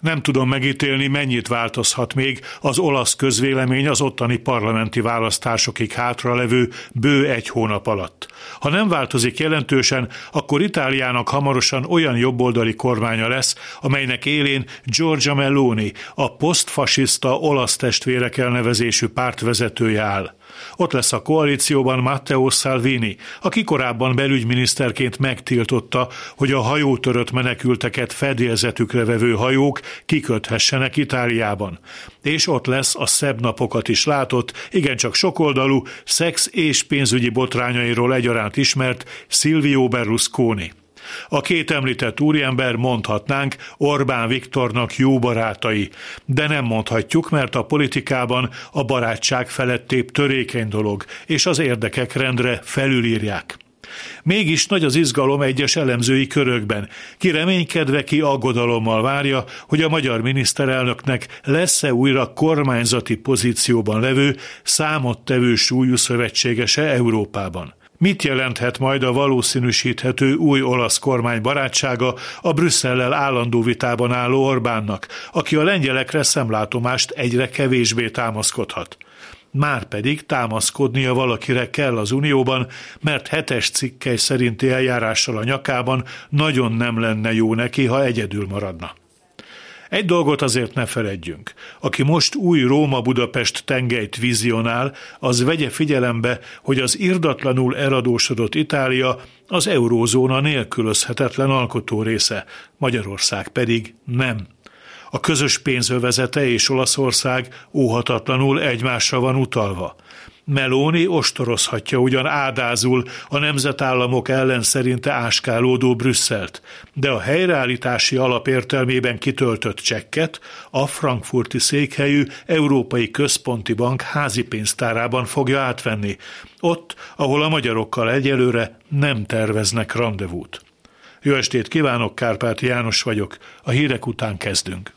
Nem tudom megítélni, mennyit változhat még az olasz közvélemény az ottani parlamenti választásokig hátralevő bő egy hónap alatt. Ha nem változik jelentősen, akkor Itáliának hamarosan olyan jobboldali kormánya lesz, amelynek élén Giorgia Meloni, a posztfasiszta olasz testvérek elnevezésű párt vezetője áll. Ott lesz a koalícióban Matteo Salvini, aki korábban belügyminiszterként megtiltotta, hogy a hajótörött menekülteket fedélzetükre vevő hajók kiköthessenek Itáliában. És ott lesz a szebb napokat is látott, igencsak sokoldalú, szex és pénzügyi botrányairól egyaránt ismert Silvio Berlusconi. A két említett úriember mondhatnánk Orbán Viktornak jó barátai, de nem mondhatjuk, mert a politikában a barátság felettébb törékeny dolog, és az érdekek rendre felülírják. Mégis nagy az izgalom egyes elemzői körökben. Ki reménykedve, ki aggodalommal várja, hogy a magyar miniszterelnöknek lesz-e újra kormányzati pozícióban levő, számottevő súlyú szövetségese Európában. Mit jelenthet majd a valószínűsíthető új olasz kormány barátsága a Brüsszellel állandó vitában álló Orbánnak, aki a lengyelekre szemlátomást egyre kevésbé támaszkodhat? Már pedig támaszkodnia valakire kell az Unióban, mert hetes cikkely szerinti eljárással a nyakában nagyon nem lenne jó neki, ha egyedül maradna. Egy dolgot azért ne feledjünk. Aki most új Róma-Budapest tengelyt vizionál, az vegye figyelembe, hogy az irdatlanul eradósodott Itália az eurózóna nélkülözhetetlen alkotó része, Magyarország pedig nem. A közös pénzövezete és Olaszország óhatatlanul egymásra van utalva. Meloni ostorozhatja ugyan ádázul a nemzetállamok ellen szerinte áskálódó Brüsszelt, de a helyreállítási alap értelmében kitöltött csekket a frankfurti székhelyű Európai Központi Bank házi pénztárában fogja átvenni, ott, ahol a magyarokkal egyelőre nem terveznek rendezvút. Jó estét kívánok, Kárpát János vagyok, a hírek után kezdünk.